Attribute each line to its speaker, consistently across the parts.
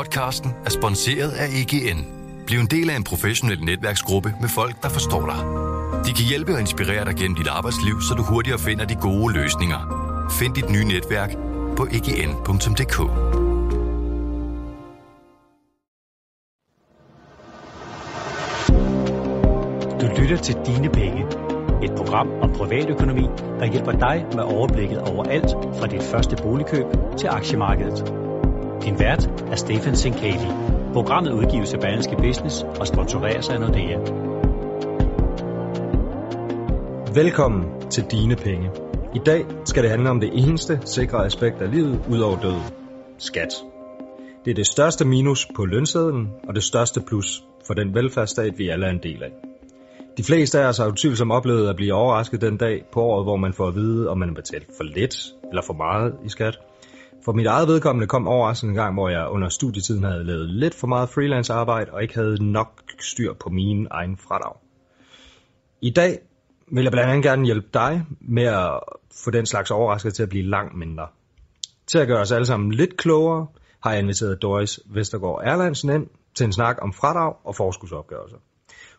Speaker 1: Podcasten er sponsoreret af EGN. Bliv en del af en professionel netværksgruppe med folk, der forstår dig. De kan hjælpe og inspirere dig gennem dit arbejdsliv, så du hurtigere finder de gode løsninger. Find dit nye netværk på egn.dk.
Speaker 2: Du lytter til Dine Penge. Et program om privatøkonomi, der hjælper dig med overblikket over alt fra dit første boligkøb til aktiemarkedet. Din vært er Stefan Sinkali. Programmet udgives af Berlingske Business og sponsoreres af Nordea.
Speaker 3: Velkommen til Dine Penge. I dag skal det handle om det eneste sikre aspekt af livet ud over døden. Skat. Det er det største minus på lønsedlen og det største plus for den velfærdsstat, vi alle er en del af. De fleste af os har utvivlsomt oplevet at blive overrasket den dag på året, hvor man får at vide, om man har betalt for lidt eller for meget i skat. For mit eget vedkommende kom overraskende en gang, hvor jeg under studietiden havde lavet lidt for meget freelance arbejde og ikke havde nok styr på min egen fradrag. I dag vil jeg blandt andet gerne hjælpe dig med at få den slags overraskelse til at blive langt mindre. Til at gøre os alle sammen lidt klogere, har jeg inviteret Doris Vestergaard Erlandsen ind til en snak om fradrag og forskudsopgørelser.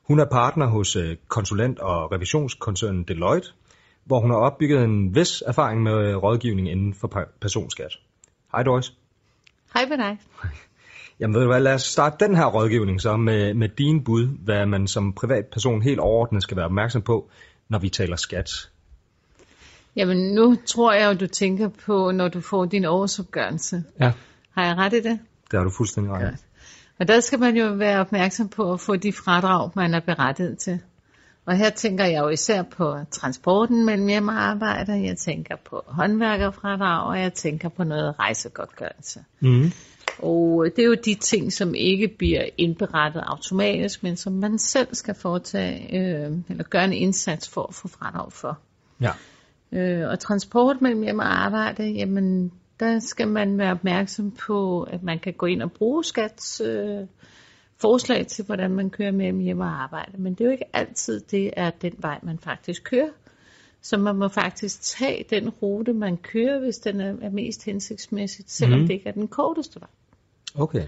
Speaker 3: Hun er partner hos øh, konsulent- og revisionskoncernen Deloitte, hvor hun har opbygget en vis erfaring med øh, rådgivning inden for personskat. Hej Doris.
Speaker 4: Hej med dig.
Speaker 3: Jamen ved du hvad, lad os starte den her rådgivning så med, med din bud, hvad man som privatperson helt overordnet skal være opmærksom på, når vi taler skat.
Speaker 4: Jamen nu tror jeg jo, du tænker på, når du får din årsopgørelse.
Speaker 3: Ja.
Speaker 4: Har jeg ret i det?
Speaker 3: Det har du fuldstændig ret i.
Speaker 4: Og der skal man jo være opmærksom på at få de fradrag, man er berettiget til. Og her tænker jeg jo især på transporten mellem hjem og arbejde, jeg tænker på håndværkerfradrag, og jeg tænker på noget rejsegodtgørelse.
Speaker 3: Mm.
Speaker 4: Og det er jo de ting, som ikke bliver indberettet automatisk, men som man selv skal foretage, øh, eller gøre en indsats for at få fradrag for.
Speaker 3: Ja.
Speaker 4: Øh, og transport mellem hjem og arbejde, jamen der skal man være opmærksom på, at man kan gå ind og bruge skats øh, forslag til, hvordan man kører mellem hjem og arbejde. Men det er jo ikke altid, det er den vej, man faktisk kører. Så man må faktisk tage den rute, man kører, hvis den er mest hensigtsmæssigt, selvom mm. det ikke er den korteste vej.
Speaker 3: Okay.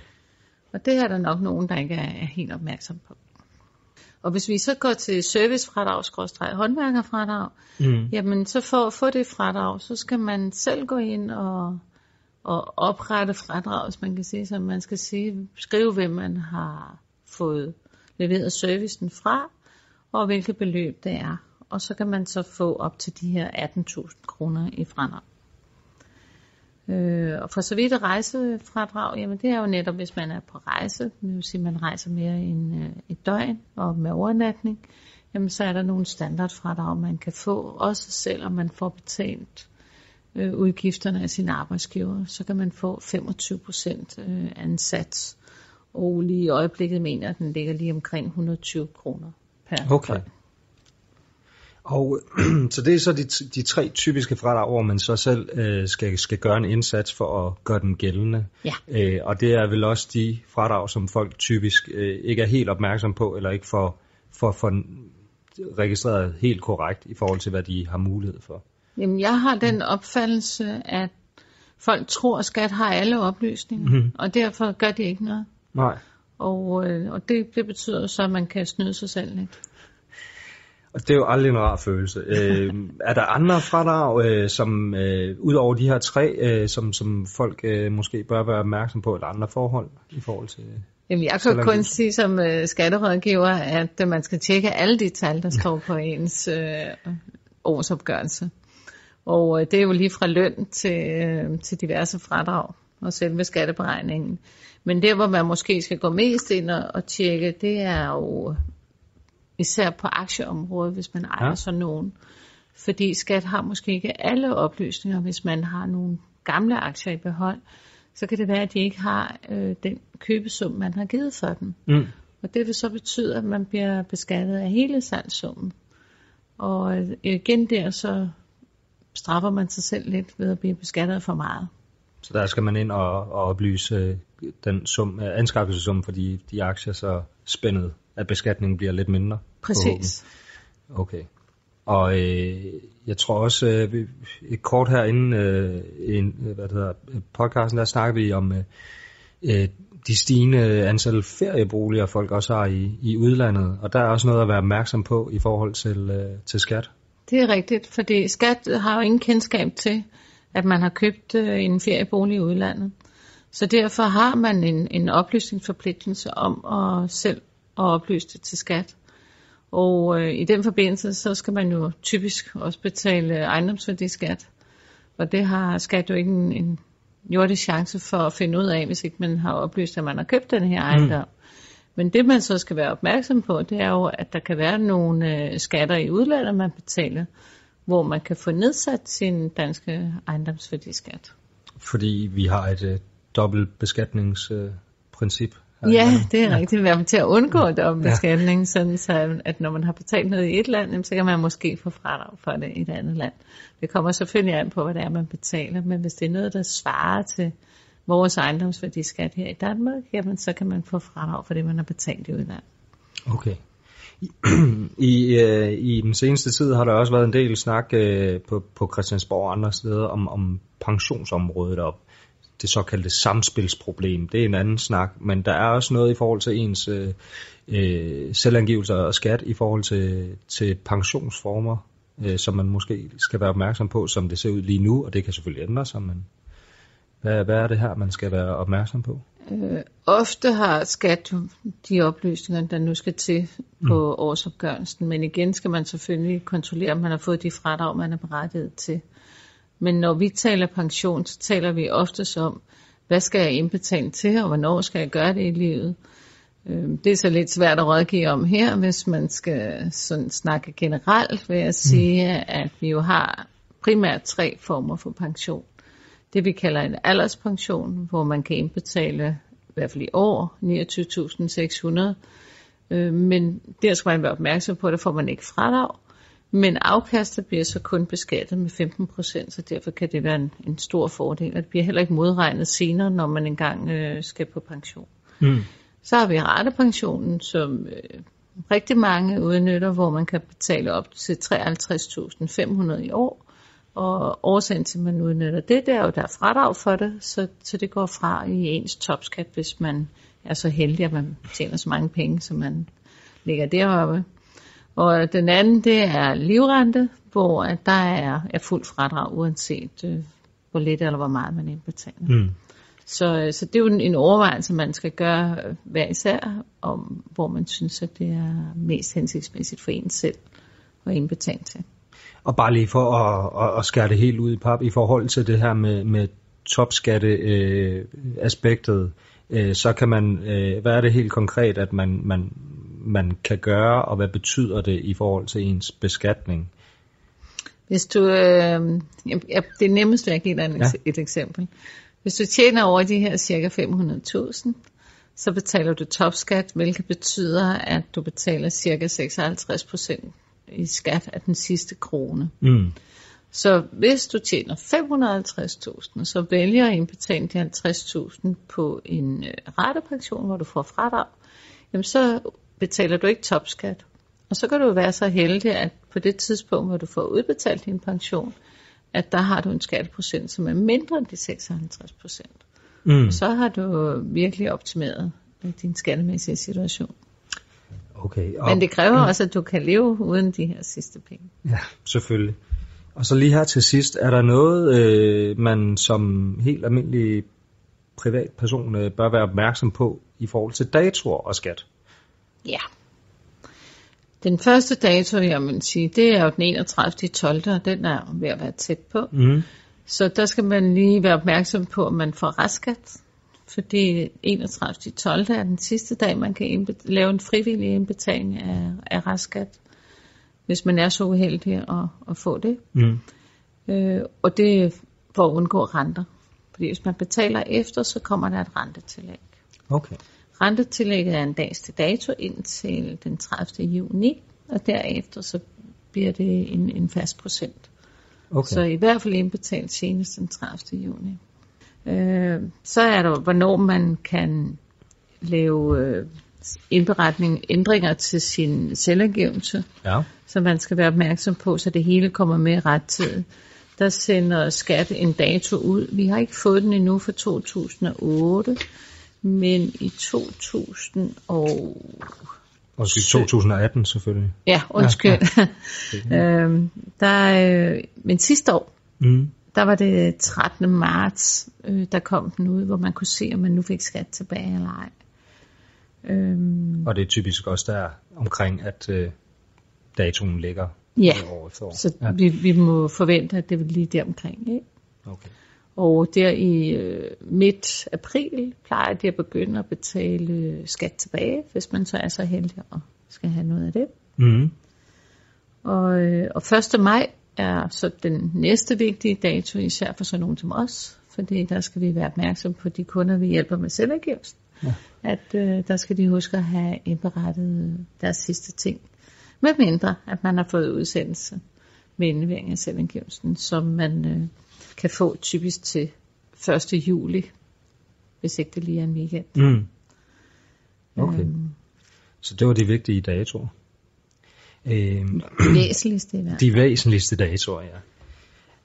Speaker 4: Og det er der nok nogen, der ikke er helt opmærksom på. Og hvis vi så går til servicefradrag, håndværkerfradrag, mm. jamen så for at få det fradrag, så skal man selv gå ind og, og oprette fradrag, hvis man kan sige, så man skal sige, skrive, hvem man har fået leveret servicen fra, og hvilket beløb det er. Og så kan man så få op til de her 18.000 kroner i fradrag. Øh, og for så vidt rejsefradrag, jamen det er jo netop, hvis man er på rejse, det vil sige, at man rejser mere end øh, et døgn og med overnatning, jamen så er der nogle standardfradrag, man kan få, også selvom man får betalt øh, udgifterne af sin arbejdsgiver, så kan man få 25 procent øh, af en sats, og lige i øjeblikket mener at den ligger lige omkring 120 kroner per
Speaker 3: Okay. Og så det er så de, de tre typiske fradrag, hvor man så selv øh, skal, skal gøre en indsats for at gøre dem gældende.
Speaker 4: Ja.
Speaker 3: Øh, og det er vel også de fradrag, som folk typisk øh, ikke er helt opmærksom på, eller ikke får, får, får registreret helt korrekt i forhold til, hvad de har mulighed for.
Speaker 4: Jamen, jeg har den opfattelse, at folk tror, at skat har alle oplysninger, mm. og derfor gør de ikke noget.
Speaker 3: Nej.
Speaker 4: Og, øh, og det, det betyder så, at man kan snyde sig selv lidt.
Speaker 3: Og det er jo aldrig en rar følelse. øh, er der andre fradrag, øh, som øh, ud over de her tre, øh, som, som folk øh, måske bør være opmærksom på, eller andre forhold i forhold til...
Speaker 4: Jamen, jeg kan kun sige som øh, skatterådgiver, at øh, man skal tjekke alle de tal, der står på ens øh, årsopgørelse. Og øh, det er jo lige fra løn til, øh, til diverse fradrag og selve skatteberegningen. Men der, hvor man måske skal gå mest ind og, og tjekke, det er jo især på aktieområdet, hvis man ejer ja. sådan nogen. Fordi skat har måske ikke alle oplysninger, hvis man har nogle gamle aktier i behold. Så kan det være, at de ikke har øh, den købesum, man har givet for dem.
Speaker 3: Mm.
Speaker 4: Og det vil så betyde, at man bliver beskattet af hele salgssummen. Og øh, igen der, så straffer man sig selv lidt ved at blive beskattet for meget.
Speaker 3: Så der skal man ind og, og oplyse øh, den sum, øh, anskaffelsesum for de, de aktier, så spændet af beskatningen bliver lidt mindre.
Speaker 4: Præcis.
Speaker 3: Okay. Og øh, jeg tror også, øh, et kort her inden øh, en, hvad det hedder, podcasten, der snakker vi om øh, øh, de stigende antal ferieboliger, folk også har i, i udlandet. Og der er også noget at være opmærksom på i forhold til, øh, til skat.
Speaker 4: Det er rigtigt, fordi skat har jo ingen kendskab til, at man har købt øh, en feriebolig i udlandet. Så derfor har man en, en oplysningsforpligtelse om at selv at oplyse det til skat. Og øh, i den forbindelse, så skal man jo typisk også betale ejendomsværdiskat. Og det har skat jo ikke en, en jordisk chance for at finde ud af, hvis ikke man har oplyst, at man har købt den her ejendom. Mm. Men det man så skal være opmærksom på, det er jo, at der kan være nogle øh, skatter i udlandet, man betaler, hvor man kan få nedsat sin danske ejendomsværdiskat.
Speaker 3: Fordi vi har et øh, dobbeltbeskatningsprincip.
Speaker 4: Øh, ja, det er ja. rigtigt. Være til at undgå dobbeltbeskatning, ja. sådan så at når man har betalt noget i et land, så kan man måske få fradrag for det i et andet land. Det kommer selvfølgelig an på, hvad det er, man betaler, men hvis det er noget, der svarer til vores ejendomsværdiskat her i Danmark, jamen så kan man få fradrag for det, man har betalt i udlandet.
Speaker 3: Okay. I, øh, I den seneste tid har der også været en del snak øh, på, på Christiansborg og andre steder om, om pensionsområdet op. det såkaldte samspilsproblem. Det er en anden snak, men der er også noget i forhold til ens øh, øh, selvangivelser og skat i forhold til, til pensionsformer, øh, som man måske skal være opmærksom på, som det ser ud lige nu, og det kan selvfølgelig ændre sig, men hvad, hvad er det her, man skal være opmærksom på?
Speaker 4: Øh, ofte har skat de oplysninger, der nu skal til på mm. årsopgørelsen, men igen skal man selvfølgelig kontrollere, om man har fået de fradrag, man er berettiget til. Men når vi taler pension, så taler vi ofte om, hvad skal jeg indbetale til, og hvornår skal jeg gøre det i livet. Øh, det er så lidt svært at rådgive om her, hvis man skal sådan snakke generelt, vil jeg sige, mm. at vi jo har primært tre former for pension det vi kalder en alderspension, hvor man kan indbetale i hvert fald i år 29.600. Øh, men der skal man være opmærksom på, at der får man ikke fradrag. Men afkastet bliver så kun beskattet med 15 procent, så derfor kan det være en, en stor fordel. Og det bliver heller ikke modregnet senere, når man engang øh, skal på pension. Mm. Så har vi ratepensionen, som øh, rigtig mange udnytter, hvor man kan betale op til 53.500 i år. Og årsagen til, at man udnytter det, det er jo, der er fradrag for det, så, så det går fra i ens topskat, hvis man er så heldig, at man tjener så mange penge, som man ligger deroppe. Og den anden, det er livrente, hvor der er, er fuld fradrag, uanset øh, hvor lidt eller hvor meget man indbetaler. Mm. Så, øh, så det er jo en, en overvejelse, man skal gøre hver især, om hvor man synes, at det er mest hensigtsmæssigt for en selv at indbetale til.
Speaker 3: Og bare lige for at, at, at skære det helt ud i pap i forhold til det her med, med topskatte-aspektet, øh, øh, så kan man, øh, hvad er det helt konkret, at man, man, man kan gøre, og hvad betyder det i forhold til ens beskatning?
Speaker 4: Hvis du, øh, ja, det er nemmest at give dig ja. et eksempel. Hvis du tjener over de her cirka 500.000, så betaler du topskat, hvilket betyder, at du betaler cirka 56 procent i skat af den sidste krone. Mm. Så hvis du tjener 550.000, så vælger at indbetale de 50.000 på en øh, ratepension, hvor du får fradrag, jamen så betaler du ikke topskat. Og så kan du være så heldig, at på det tidspunkt, hvor du får udbetalt din pension, at der har du en skatteprocent, som er mindre end de 56 procent. Mm. Så har du virkelig optimeret din skattemæssige situation.
Speaker 3: Okay.
Speaker 4: Og, Men det kræver mm. også, at du kan leve uden de her sidste penge.
Speaker 3: Ja, selvfølgelig. Og så lige her til sidst, er der noget, øh, man som helt almindelig privatperson øh, bør være opmærksom på i forhold til datoer og skat?
Speaker 4: Ja. Den første dato, jeg vil sige, det er jo den 31. 12. og den er ved at være tæt på. Mm. Så der skal man lige være opmærksom på, at man får restskat fordi 31. 12. er den sidste dag, man kan lave en frivillig indbetaling af, af restskat, hvis man er så uheldig at, at få det. Mm. Øh, og det er for at undgå renter. Fordi hvis man betaler efter, så kommer der et rentetillæg.
Speaker 3: Okay.
Speaker 4: Rentetillægget er en dags til dato indtil den 30. juni, og derefter så bliver det en, en fast procent. Okay. Så i hvert fald indbetalt senest den 30. juni. Øh, så er der, hvornår man kan lave øh, indberetning, ændringer til sin selvangivelse, ja. som man skal være opmærksom på, så det hele kommer med ret tid. Der sender skat en dato ud. Vi har ikke fået den endnu for 2008, Men i 2000 og...
Speaker 3: Og 2018 selvfølgelig.
Speaker 4: Ja, undskyld. Ja, ja. øhm, der, øh, men sidste år, mm. Der var det 13. marts, øh, der kom den ud, hvor man kunne se, om man nu fik skat tilbage eller ej.
Speaker 3: Øhm, og det er typisk også der omkring, at øh, datoen ligger
Speaker 4: ja, år efter år. så ja. vi, vi må forvente, at det vil lige der omkring. Ikke? Okay. Og der i øh, midt april plejer de at begynde at betale skat tilbage, hvis man så er så heldig og skal have noget af det. Mm. Og, øh, og 1. maj er så den næste vigtige dato, især for sådan nogen som os, fordi der skal vi være opmærksom på de kunder, vi hjælper med selvangivelse. Ja. At øh, der skal de huske at have indberettet deres sidste ting. Med mindre, at man har fået udsendelse med indlevering af selvangivelsen, som man øh, kan få typisk til 1. juli, hvis ikke det lige er en weekend. Mm.
Speaker 3: Okay. Øhm, så det var de vigtige datoer.
Speaker 4: Øhm, de væsentligste i hvert
Speaker 3: De væsentligste datoer, ja.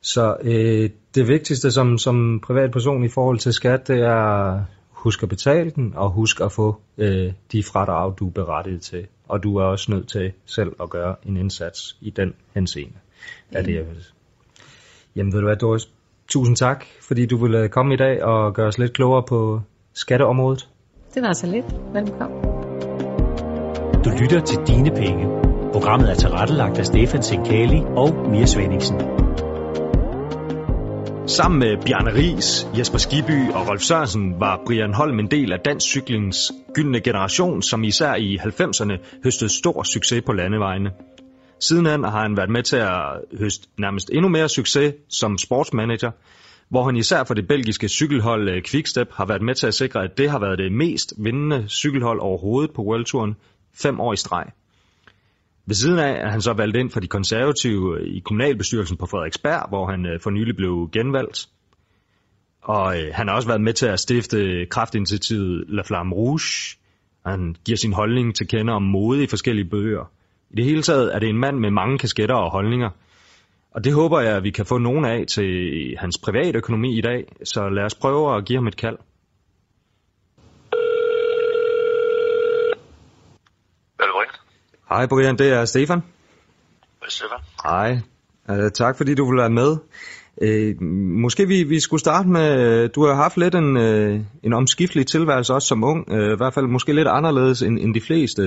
Speaker 3: Så øh, det vigtigste som, som privatperson i forhold til skat, det er husk at betale den, og husk at få øh, de fradrag, du er berettiget til. Og du er også nødt til selv at gøre en indsats i den henseende. Ja. det, jeg vil. Jamen ved du hvad, Doris, tusind tak, fordi du ville komme i dag og gøre os lidt klogere på skatteområdet.
Speaker 4: Det var så lidt. Velkommen.
Speaker 2: Du lytter til Dine Penge. Programmet er tilrettelagt af Stefan Sinkali og Mia Svendingsen.
Speaker 3: Sammen med Bjarne Ries, Jesper Skiby og Rolf Sørensen var Brian Holm en del af dansk cyklings gyldne generation, som især i 90'erne høstede stor succes på landevejene. Sidenhen har han været med til at høste nærmest endnu mere succes som sportsmanager, hvor han især for det belgiske cykelhold eh, Quickstep har været med til at sikre, at det har været det mest vindende cykelhold overhovedet på World Touren fem år i streg. Ved siden af er han så valgt ind for de konservative øh, i kommunalbestyrelsen på Frederiksberg, hvor han øh, for nylig blev genvalgt. Og øh, han har også været med til at stifte kraftinitiativet La Flamme Rouge. Han giver sin holdning til kende om mode i forskellige bøger. I det hele taget er det en mand med mange kasketter og holdninger. Og det håber jeg, at vi kan få nogen af til hans private økonomi i dag. Så lad os prøve at give ham et kald. Hej Brian, det er Stefan.
Speaker 5: Hej Stefan.
Speaker 3: Hej. Uh, tak fordi du vil være med. Uh, måske vi, vi skulle starte med, du har haft lidt en, uh, en omskiftelig tilværelse også som ung, uh, i hvert fald måske lidt anderledes end, end de fleste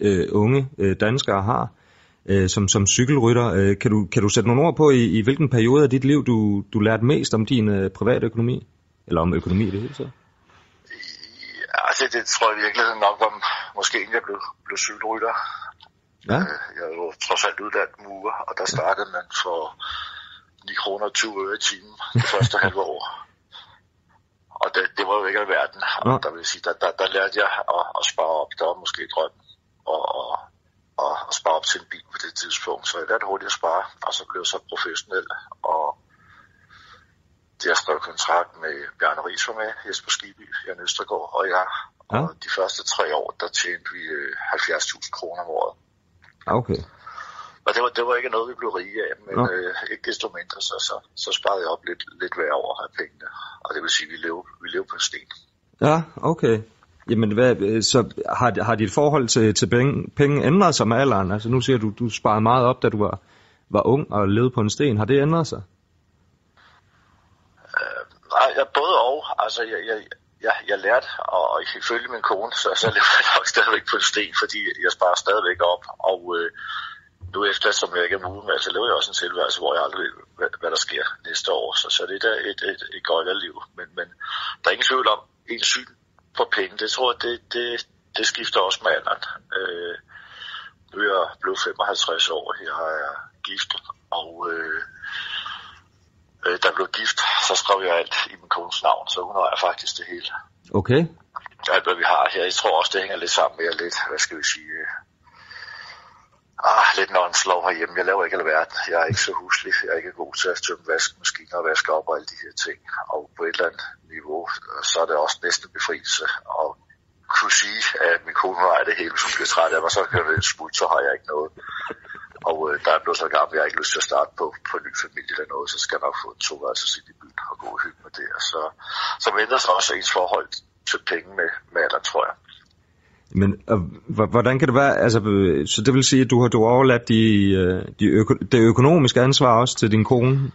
Speaker 3: uh, unge uh, danskere har uh, som, som cykelrytter. Uh, kan, du, kan du sætte nogle ord på, i, i hvilken periode af dit liv du, du lærte mest om din uh, private økonomi? Eller om økonomi i det hele taget?
Speaker 5: Ja, altså det tror jeg virkelig nok om, måske inden jeg blev, blev cykelrytter. Ja. Øh, jeg er jo trods alt uddannet murer, og der startede man for 9 kroner 20 øre i timen det første halve år. Og det, det var jo ikke alverden. Og der vil sige, der, der, der lærte jeg at, at spare op. Der var måske drøm og, og, og, at spare op til en bil på det tidspunkt. Så jeg lærte hurtigt at spare, og så blev jeg så professionel. Og det jeg skrev kontrakt med Bjarne Ries for med, Jesper Skiby, Jan Østergaard og jeg. Og ja. de første tre år, der tjente vi 70.000 øh, kroner om året.
Speaker 3: Okay.
Speaker 5: Og det var, det var ikke noget, vi blev rige af, men ja. øh, ikke desto mindre, så, så, så sparede jeg op lidt, lidt hver år af pengene. Og det vil sige, at vi lever, vi lever på en sten.
Speaker 3: Ja, okay. Jamen, hvad, så har, har dit forhold til, til penge, penge ændret sig med alderen? Altså nu siger du, du sparede meget op, da du var, var ung og levede på en sten. Har det ændret sig?
Speaker 5: Øh, nej, jeg både og. Altså, jeg, jeg, jeg, jeg lærte, og, og ifølge min kone, så, så lever jeg nok stadigvæk på en sten, fordi jeg sparer stadigvæk op. Og øh, nu efter, som jeg ikke er mulig så lever jeg også en tilværelse, hvor jeg aldrig ved, hvad, hvad der sker næste år. Så, så det er et, et, et godt liv. Men, men der er ingen tvivl om, en syn på penge, det tror jeg, det, det, det skifter også med alderen. Øh, nu er jeg blevet 55 år, her har jeg gift, og øh, øh, der blev gift, så skrev jeg alt i min kones navn, så hun har faktisk det hele.
Speaker 3: Okay.
Speaker 5: Alt hvad vi har her, jeg tror også, det hænger lidt sammen med lidt, hvad skal vi sige, øh, ah, lidt non-slov herhjemme. Jeg laver ikke alverden. Jeg er ikke så huslig. Jeg er ikke god til at tømme vaskemaskiner og vaske op og alle de her ting. Og på et eller andet niveau, så er det også næsten befrielse. Og kunne sige, at min kone har det hele, hvis hun bliver træt af mig, så kan det smut, så har jeg ikke noget. Og øh, der er blevet så gammel, jeg har ikke lyst til at starte på, på en ny familie eller noget, så skal jeg nok få to altså i byen og gå og hygge med det. Og så, så ændrer sig også ens forhold til penge med, med alderen, tror jeg.
Speaker 3: Men og, hvordan kan det være, altså, så det vil sige, at du har, du har overladt de, øh, de øko, det økonomiske ansvar også til din kone?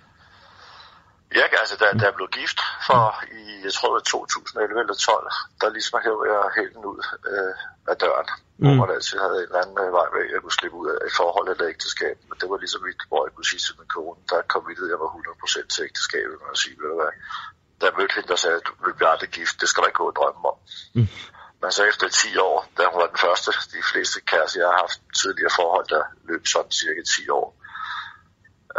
Speaker 5: Ja, altså da, da jeg blev gift for i, jeg tror det var 2011 eller 12, der ligesom hævde jeg hælen ud øh, af døren, mm. hvor man altid havde en eller anden øh, vej jeg kunne slippe ud af et forhold eller ægteskab. Men det var ligesom mit, hvor jeg kunne sige til min kone, der kom vi jeg var 100% til ægteskabet, og sige, ved du hvad, da jeg mødte hende, der sagde, du vil blive aldrig gift, det skal der ikke gå og drømme om. Mm. Men så efter 10 år, da hun var den første, de fleste kærester, jeg har haft tidligere forhold, der løb sådan cirka 10 år.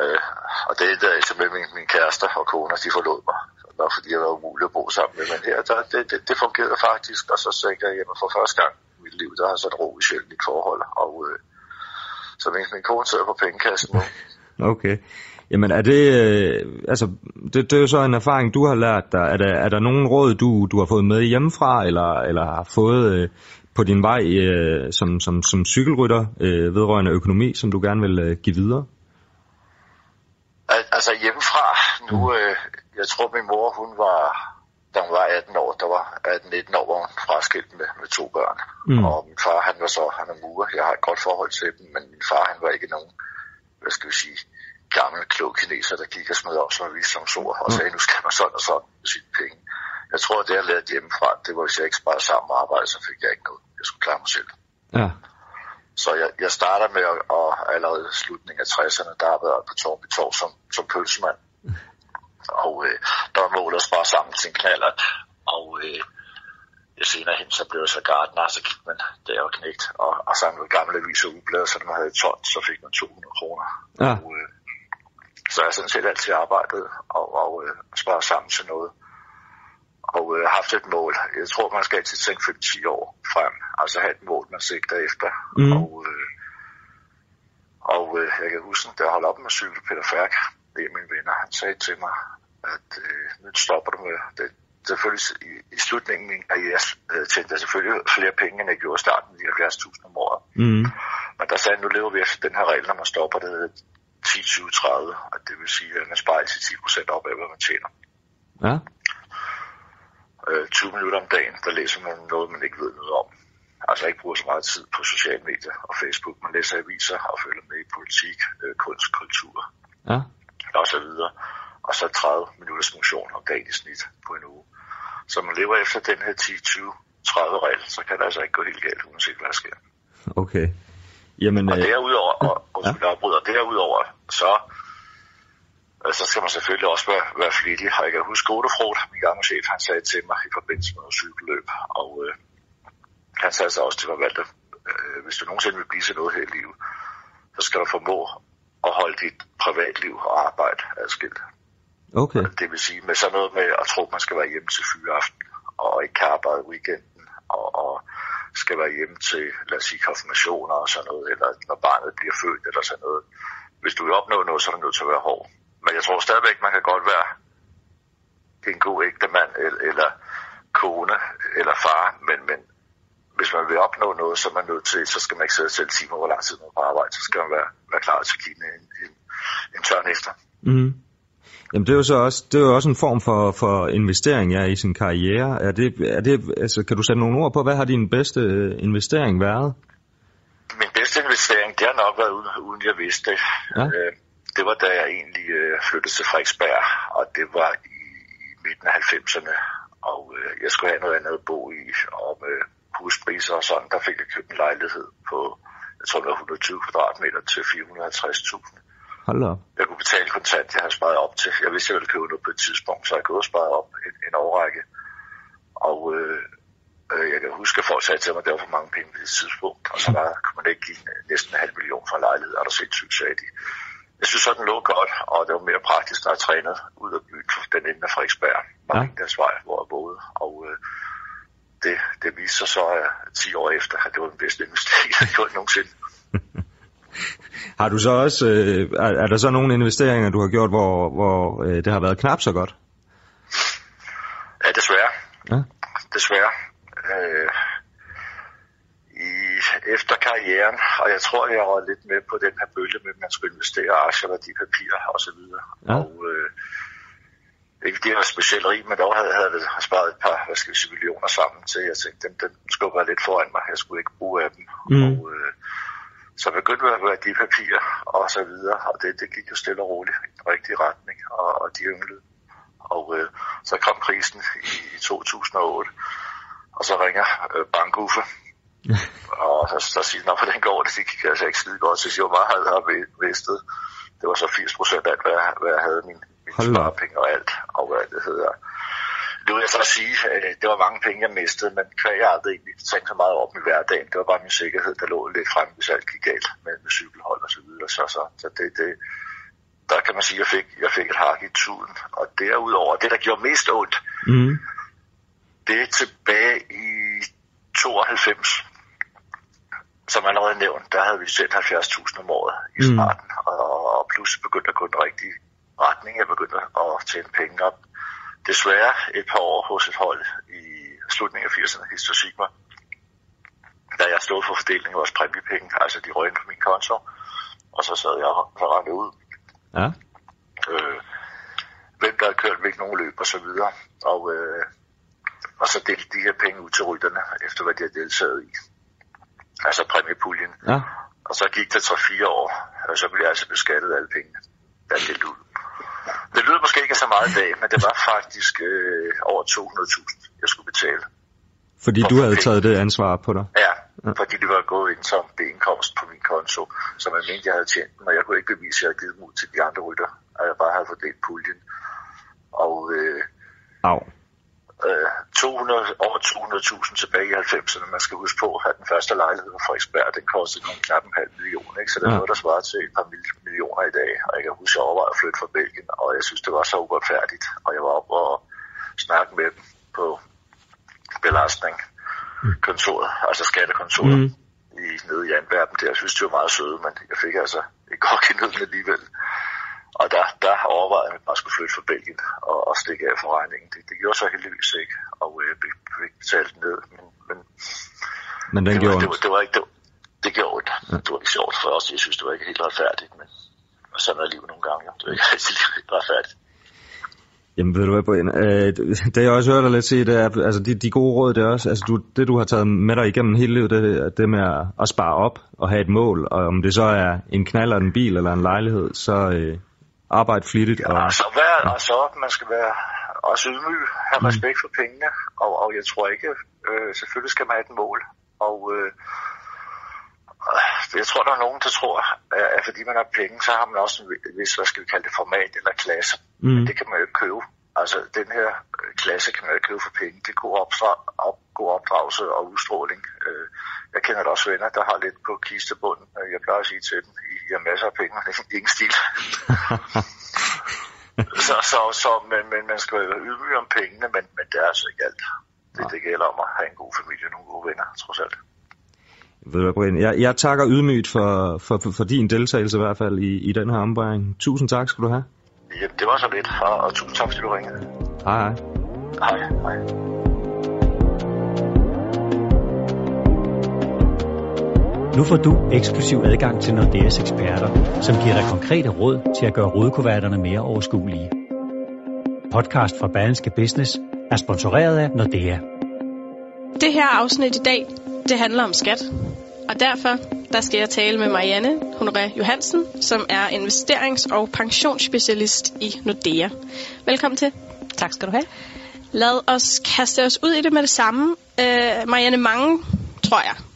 Speaker 5: Øh, og det er altså med min, min kæreste og kone, de forlod mig. Nok fordi jeg var umulig at bo sammen med. Men her, der, det, det, det fungerede faktisk, og så tænkte jeg, at for første gang i mit liv, der har sådan ro i sjældent forhold. Og øh, så mens min kone sidder på pengekassen nu.
Speaker 3: Okay. Jamen er det, øh, altså, det, det er jo så en erfaring, du har lært dig. Er der, er der nogen råd, du, du har fået med hjemmefra, eller, eller har fået øh, på din vej øh, som, som, som cykelrytter øh, vedrørende økonomi, som du gerne vil øh, give videre?
Speaker 5: Altså hjemmefra, nu, mm. øh, jeg tror min mor, hun var, da hun var 18 år, der var 18-19 år, hvor hun fraskilt med, med to børn. Mm. Og min far, han var så, han er murer, jeg har et godt forhold til dem, men min far, han var ikke nogen, hvad skal vi sige, gammel, klog kineser, der gik og smed op som visdomsord og sagde, nu skal man sådan og sådan med sine penge. Jeg tror, det jeg lærte hjemmefra, det var, hvis jeg ikke sparede sammen og arbejdede, så fik jeg ikke noget. Jeg skulle klare mig selv.
Speaker 3: Ja.
Speaker 5: Så jeg, jeg starter med at, og allerede i slutningen af 60'erne, der har været på Torby Torv som, som pølsemand. Og øh, der var målet at spare sammen til en knallert. Og øh, senere hen, så blev jeg så gardner, så gik man der og knægt og, og samlede gamle aviser og så når man havde 12, så fik man 200 kroner.
Speaker 3: Ja.
Speaker 5: Og, øh, så jeg sådan set altid arbejdet og, og øh, sparet sammen til noget. Og øh, haft et mål. Jeg tror, man skal altid tænke 5-10 år frem. Altså have et mål, man sigter efter. Mm. Og, øh, og øh, jeg kan huske, da jeg holdt op med cykel, Peter Færk, det er min venner, han sagde til mig, at øh, nu stopper du med det. Selvfølgelig i, i slutningen af min karriere øh, tjente jeg selvfølgelig flere penge, end jeg gjorde i starten, de 70.000 om året.
Speaker 3: Mm.
Speaker 5: Men der sagde nu lever vi efter den her regel, når man stopper det 10, 20, 30, og det vil sige, at man sparer til 10 procent op af, hvad man tjener.
Speaker 3: Ja.
Speaker 5: Øh, 20 minutter om dagen, der læser man noget, man ikke ved noget om. Altså ikke bruger så meget tid på sociale medier og Facebook. Man læser aviser og følger med i politik, øh, kunst, kultur
Speaker 3: ja.
Speaker 5: og så videre. Og så 30 minutters motion om dagen i snit på en uge. Så man lever efter den her 10, 20, 30 regel, så kan det altså ikke gå helt galt, uanset hvad der sker.
Speaker 3: Okay. Jamen,
Speaker 5: og øh, derudover, og, og, ja. derudover, så, så skal man selvfølgelig også være, være flittig. Og jeg kan huske Godefrot, min gamle chef, han sagde til mig i forbindelse med noget cykelløb, og øh, han sagde så også til mig, Valter, øh, hvis du nogensinde vil blive til noget her i livet, så skal du formå at holde dit privatliv og arbejde adskilt.
Speaker 3: Okay.
Speaker 5: Det vil sige med sådan noget med at tro, at man skal være hjemme til fyreaften, og ikke kan arbejde weekenden, og, og skal være hjemme til, lad os sige, konfirmationer og sådan noget, eller når barnet bliver født eller sådan noget. Hvis du vil opnå noget, så er du nødt til at være hård. Men jeg tror stadigvæk, man kan godt være en god ægte mand, eller kone, eller far, men, men hvis man vil opnå noget, så er man nødt til, så skal man ikke sidde selv timer, hvor lang tid man på arbejde, så skal man være, være klar til at give en, en, en tørn efter.
Speaker 3: Mm. Jamen det er jo så også, det er jo også en form for, for investering ja, i sin karriere. Er det, er det, altså, kan du sætte nogle ord på, hvad har din bedste øh, investering været?
Speaker 5: Min bedste investering, det har nok været uden, uden jeg vidste det. Ja. Øh, det var da jeg egentlig øh, flyttede til Frederiksberg, og det var i, i midten af 90'erne. Og øh, jeg skulle have noget andet at bo i, og med huspriser og sådan, der fik jeg købt en lejlighed på, jeg tror det var 120 kvadratmeter til 450.000.
Speaker 3: Hold op.
Speaker 5: Jeg kunne betale kontant, jeg havde sparet op til. Jeg vidste, jeg ville købe noget på et tidspunkt, så jeg kunne også spare op en, en årrække. Og øh, øh, jeg kan huske, at folk sagde til mig, at det var for mange penge på det tidspunkt. Og så var, kunne man ikke give næsten en halv million for en lejlighed, og der sindssygt, sagde de. Jeg synes, så den lå godt, og det var mere praktisk, når jeg trænede ud af byen den ende af Frederiksberg, Mariendags ja. hvor jeg boede. Og øh, det, det viste sig så at 10 år efter, at det var den bedste investering, jeg har gjort nogensinde.
Speaker 3: har du så også, øh, er, er der så nogle investeringer, du har gjort, hvor, hvor øh, det har været knap så godt?
Speaker 5: Ja, desværre.
Speaker 3: Ja.
Speaker 5: Desværre. Øh, efter karrieren, og jeg tror, jeg var lidt med på den her bølge med, at man skulle investere aktier, værdipapirer og så videre.
Speaker 3: Ja.
Speaker 5: Og øh, ikke det var specielt rig, men dog havde, havde jeg sparet et par hvad skal vi sige, millioner sammen til. Jeg tænkte, den, den skubber lidt foran mig. Jeg skulle ikke bruge af dem. Mm. Og, øh, så begyndte jeg at de papirer og så videre, og det, det gik jo stille og roligt i den rigtige retning, og, og de ynglede. Og øh, så kom krisen i, i 2008, og så ringer øh, bankuffe, og så, så siger han, hvordan går det? Det gik altså ikke skide godt. Så siger jeg, hvor meget havde jeg mistet? Det var så 80 procent af alt, hvad jeg, hvad jeg havde min, min sparepenge og alt, og hvad det hedder. Det vil jeg så sige, at det var mange penge, jeg mistede, men kvæg jeg aldrig egentlig tænkt så meget op i hverdagen. Det var bare min sikkerhed, der lå lidt frem, hvis alt gik galt med, med cykelhold og så videre. Så, så, så det, det, der kan man sige, at jeg fik, jeg fik et hak i tuden. Og derudover, det der gjorde mest ondt, mm. det er tilbage i 92, som allerede nævnt, der havde vi sendt 70.000 om året i mm. starten, mm. og, og pludselig begyndte at gå den rigtige retning. Jeg begyndte at tjene penge op. Desværre et par år hos et hold i slutningen af 80'erne, Histo Sigma, da jeg stod for fordelingen af vores præmiepenge, altså de røg på min konto, og så sad jeg og rendte ud. Ja. Øh, hvem der havde kørt hvilke nogle løb og så videre. Og, øh, og så delte de her penge ud til rytterne, efter hvad de havde deltaget i altså præmiepuljen. Ja. Og så gik det 3-4 år, og så blev jeg altså beskattet alle pengene, der delt ud. Det lyder måske ikke så meget i dag, men det var faktisk øh, over 200.000, jeg skulle betale.
Speaker 3: Fordi du havde penge. taget det ansvar på dig?
Speaker 5: Ja, ja, fordi det var gået ind som indkomst på min konto, som jeg mente, jeg havde tjent den, og jeg kunne ikke bevise, at jeg havde givet dem ud til de andre rytter, at jeg bare havde fordelt puljen. Og øh,
Speaker 3: Au.
Speaker 5: 200, øh, over 200.000 tilbage i 90'erne. Man skal huske på, at den første lejlighed på Frederiksberg, den kostede kun knap en halv million. Ikke? Så det er ja. noget, der svarer til et par millioner i dag. Og jeg kan huske, at jeg overvejede at flytte fra Belgien, og jeg synes, det var så uretfærdigt. Og jeg var oppe og snakke med dem på belastning kontoret, altså skattekontoret mm. i, nede i Antwerpen. Der. Jeg synes, det var meget søde, men jeg fik altså ikke godt nøden alligevel. Og der, der overvejede jeg, at jeg skulle flytte fra Belgien og, og stikke af for regningen. Det, det gjorde så heldigvis ikke, og øh, fik betalt ned. Men, men,
Speaker 3: men den
Speaker 5: det,
Speaker 3: gjorde
Speaker 5: var, det, var, det var ikke, det, det gjorde ondt. Ja. Det var ikke sjovt for os. Jeg synes, det var ikke helt retfærdigt, men sådan er livet nogle gange. Det var ikke helt retfærdigt.
Speaker 3: Jamen ved du hvad, Brian, øh, det jeg også hørt dig lidt sige, det er, altså de, de gode råd, det er også, altså du, det du har taget med dig igennem hele livet, det, det med at, at spare op og have et mål, og om det så er en knald eller en bil eller en lejlighed, så, øh, arbejde flittigt.
Speaker 5: Og... Ja, altså, vær, altså, man skal være også ydmyg, have mm. respekt for pengene, og, og jeg tror ikke, øh, selvfølgelig skal man have et mål, og øh, jeg tror, der er nogen, der tror, at fordi man har penge, så har man også en vis, hvad skal vi kalde det, format eller klasse. Mm. Men det kan man jo ikke købe. Altså, den her øh, klasse kan man jo ikke købe for penge. Det er god, opdra op, god opdragelse og udstråling. Øh, jeg kender da også venner, der har lidt på kistebunden. Jeg plejer at sige til dem, I har masser af penge, men ingen stil. så, så, så men, men man skal være ydmyg om pengene, men, men det er altså ikke alt. Det, det gælder om at have en god familie og nogle gode venner, trods alt.
Speaker 3: Ved du, Brian, jeg, jeg takker ydmygt for, for, for, for din deltagelse i hvert fald i, i den her ombæring. Tusind tak skal du have.
Speaker 5: Jamen, det var så lidt, og, og tusind tak, fordi du ringede.
Speaker 3: Hej, hej.
Speaker 5: Hej,
Speaker 2: Nu får du eksklusiv adgang til Nordeas eksperter, som giver dig konkrete råd til at gøre rådkuverterne mere overskuelige. Podcast fra Berlingske Business er sponsoreret af Nordea.
Speaker 6: Det her afsnit i dag, det handler om skat. Og derfor der skal jeg tale med Marianne Honoré Johansen, som er investerings- og pensionsspecialist i Nordea. Velkommen til.
Speaker 7: Tak skal du have.
Speaker 6: Lad os kaste os ud i det med det samme. Øh, Marianne, mange, tror jeg,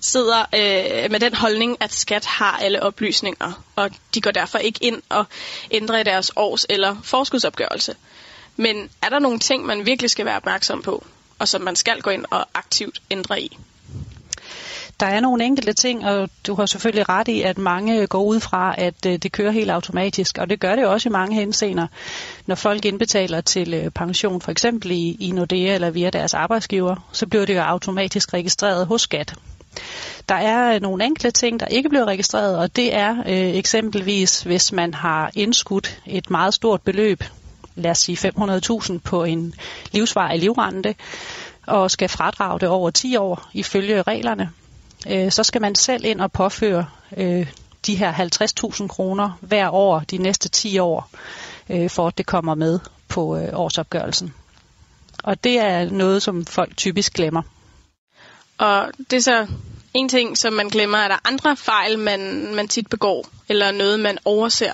Speaker 6: sidder øh, med den holdning, at skat har alle oplysninger, og de går derfor ikke ind og ændrer i deres års- eller forskudsopgørelse. Men er der nogle ting, man virkelig skal være opmærksom på, og som man skal gå ind og aktivt ændre i?
Speaker 7: Der er nogle enkelte ting, og du har selvfølgelig ret i, at mange går ud fra, at øh, det kører helt automatisk, og det gør det også i mange henseender. Når folk indbetaler til øh, pension, for eksempel i, i Nordea eller via deres arbejdsgiver, så bliver det jo automatisk registreret hos skat. Der er øh, nogle enkelte ting, der ikke bliver registreret, og det er øh, eksempelvis, hvis man har indskudt et meget stort beløb, lad os sige 500.000 på en livsvarig livrente, og skal fradrage det over 10 år ifølge reglerne, øh, så skal man selv ind og påføre øh, de her 50.000 kroner hver år de næste 10 år, øh, for at det kommer med på øh, årsopgørelsen. Og det er noget, som folk typisk glemmer.
Speaker 6: Og det er så en ting, som man glemmer. Er der andre fejl, man, man tit begår, eller noget, man overser?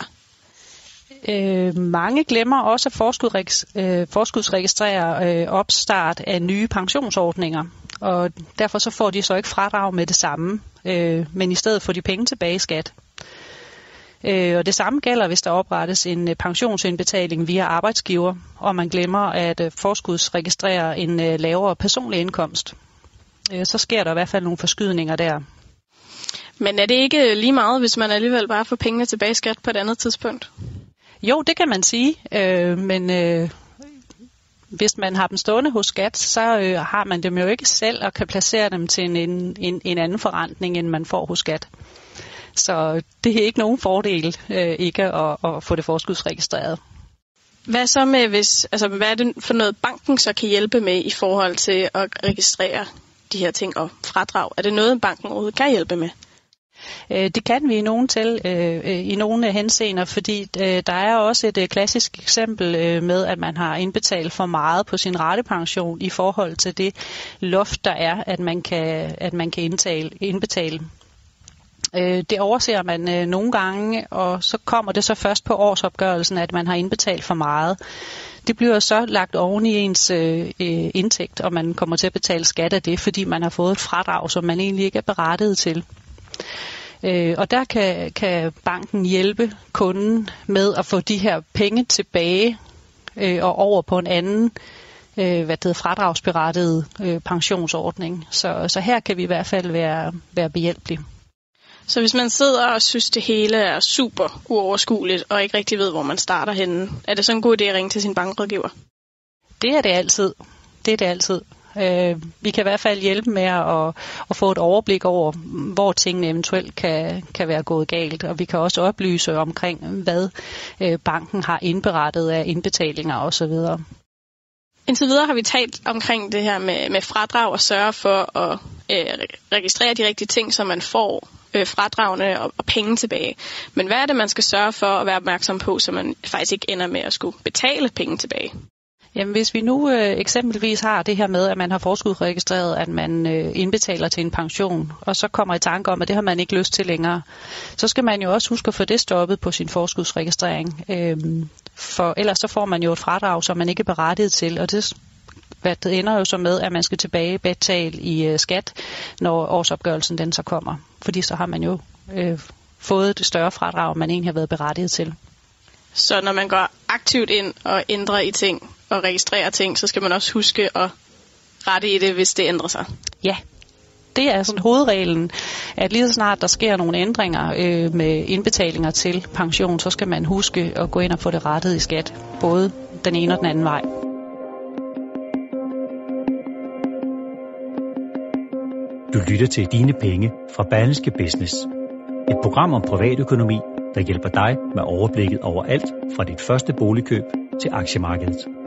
Speaker 7: Øh, mange glemmer også at forskud, øh, forskudsregistrere øh, opstart af nye pensionsordninger, og derfor så får de så ikke fradrag med det samme, øh, men i stedet får de penge tilbage i skat. Øh, og det samme gælder, hvis der oprettes en øh, pensionsindbetaling via arbejdsgiver, og man glemmer at øh, forskudsregistrere en øh, lavere personlig indkomst. Øh, så sker der i hvert fald nogle forskydninger der.
Speaker 6: Men er det ikke lige meget, hvis man alligevel bare får pengene tilbage i skat på et andet tidspunkt?
Speaker 7: Jo, det kan man sige, øh, men øh, hvis man har dem stående hos skat, så øh, har man dem jo ikke selv og kan placere dem til en, en, en anden forrentning, end man får hos skat. Så det er ikke nogen fordel øh, ikke at, at få det forskudsregistreret.
Speaker 6: Hvad så med, hvis, altså, hvad er det for noget, banken så kan hjælpe med i forhold til at registrere de her ting og fradrag? Er det noget, banken overhovedet kan hjælpe med?
Speaker 7: Øh, det kan vi i nogen til øh, øh, i nogle henseender, fordi der er også et klassisk eksempel med, at man har indbetalt for meget på sin ratepension i forhold til det loft, der er, at man kan, at man kan indtale, indbetale. Øh, det overser man øh, nogle gange, og så kommer det så først på årsopgørelsen, at man har indbetalt for meget. Det bliver så lagt oven i ens øh, øh, indtægt, og man kommer til at betale skat af det, fordi man har fået et fradrag, som man egentlig ikke er berettiget til. Øh, og der kan, kan banken hjælpe kunden med at få de her penge tilbage øh, og over på en anden øh, hvad det hedder, fradragsberettiget øh, pensionsordning. Så, så her kan vi i hvert fald være, være behjælpelige.
Speaker 6: Så hvis man sidder og synes, det hele er super uoverskueligt, og ikke rigtig ved, hvor man starter henne, er det så en god idé at ringe til sin bankrådgiver?
Speaker 7: Det er det altid. Det er det altid. Øh, vi kan i hvert fald hjælpe med at, at få et overblik over, hvor tingene eventuelt kan, kan være gået galt, og vi kan også oplyse omkring, hvad øh, banken har indberettet af indbetalinger osv.
Speaker 6: Indtil videre har vi talt omkring det her med, med fradrag og sørge for at øh, registrere de rigtige ting, så man får øh, fradragene og, og penge tilbage. Men hvad er det, man skal sørge for at være opmærksom på, så man faktisk ikke ender med at skulle betale penge tilbage?
Speaker 7: Jamen hvis vi nu øh, eksempelvis har det her med, at man har forskudsregistreret, at man øh, indbetaler til en pension, og så kommer i tanke om, at det har man ikke lyst til længere, så skal man jo også huske at få det stoppet på sin forskudsregistrering. Øh, for ellers så får man jo et fradrag, som man ikke er berettiget til, og det hvad det ender jo så med, at man skal tilbage betale i øh, skat, når årsopgørelsen den så kommer. Fordi så har man jo øh, fået det større fradrag, man egentlig har været berettiget til.
Speaker 6: Så når man går aktivt ind og ændrer i ting og registrerer ting, så skal man også huske at rette i det, hvis det ændrer sig.
Speaker 7: Ja, det er sådan hovedreglen, at lige så snart der sker nogle ændringer øh, med indbetalinger til pension, så skal man huske at gå ind og få det rettet i skat, både den ene og den anden vej.
Speaker 2: Du lytter til Dine Penge fra Berlingske Business. Et program om privatøkonomi, der hjælper dig med overblikket over alt fra dit første boligkøb til aktiemarkedet.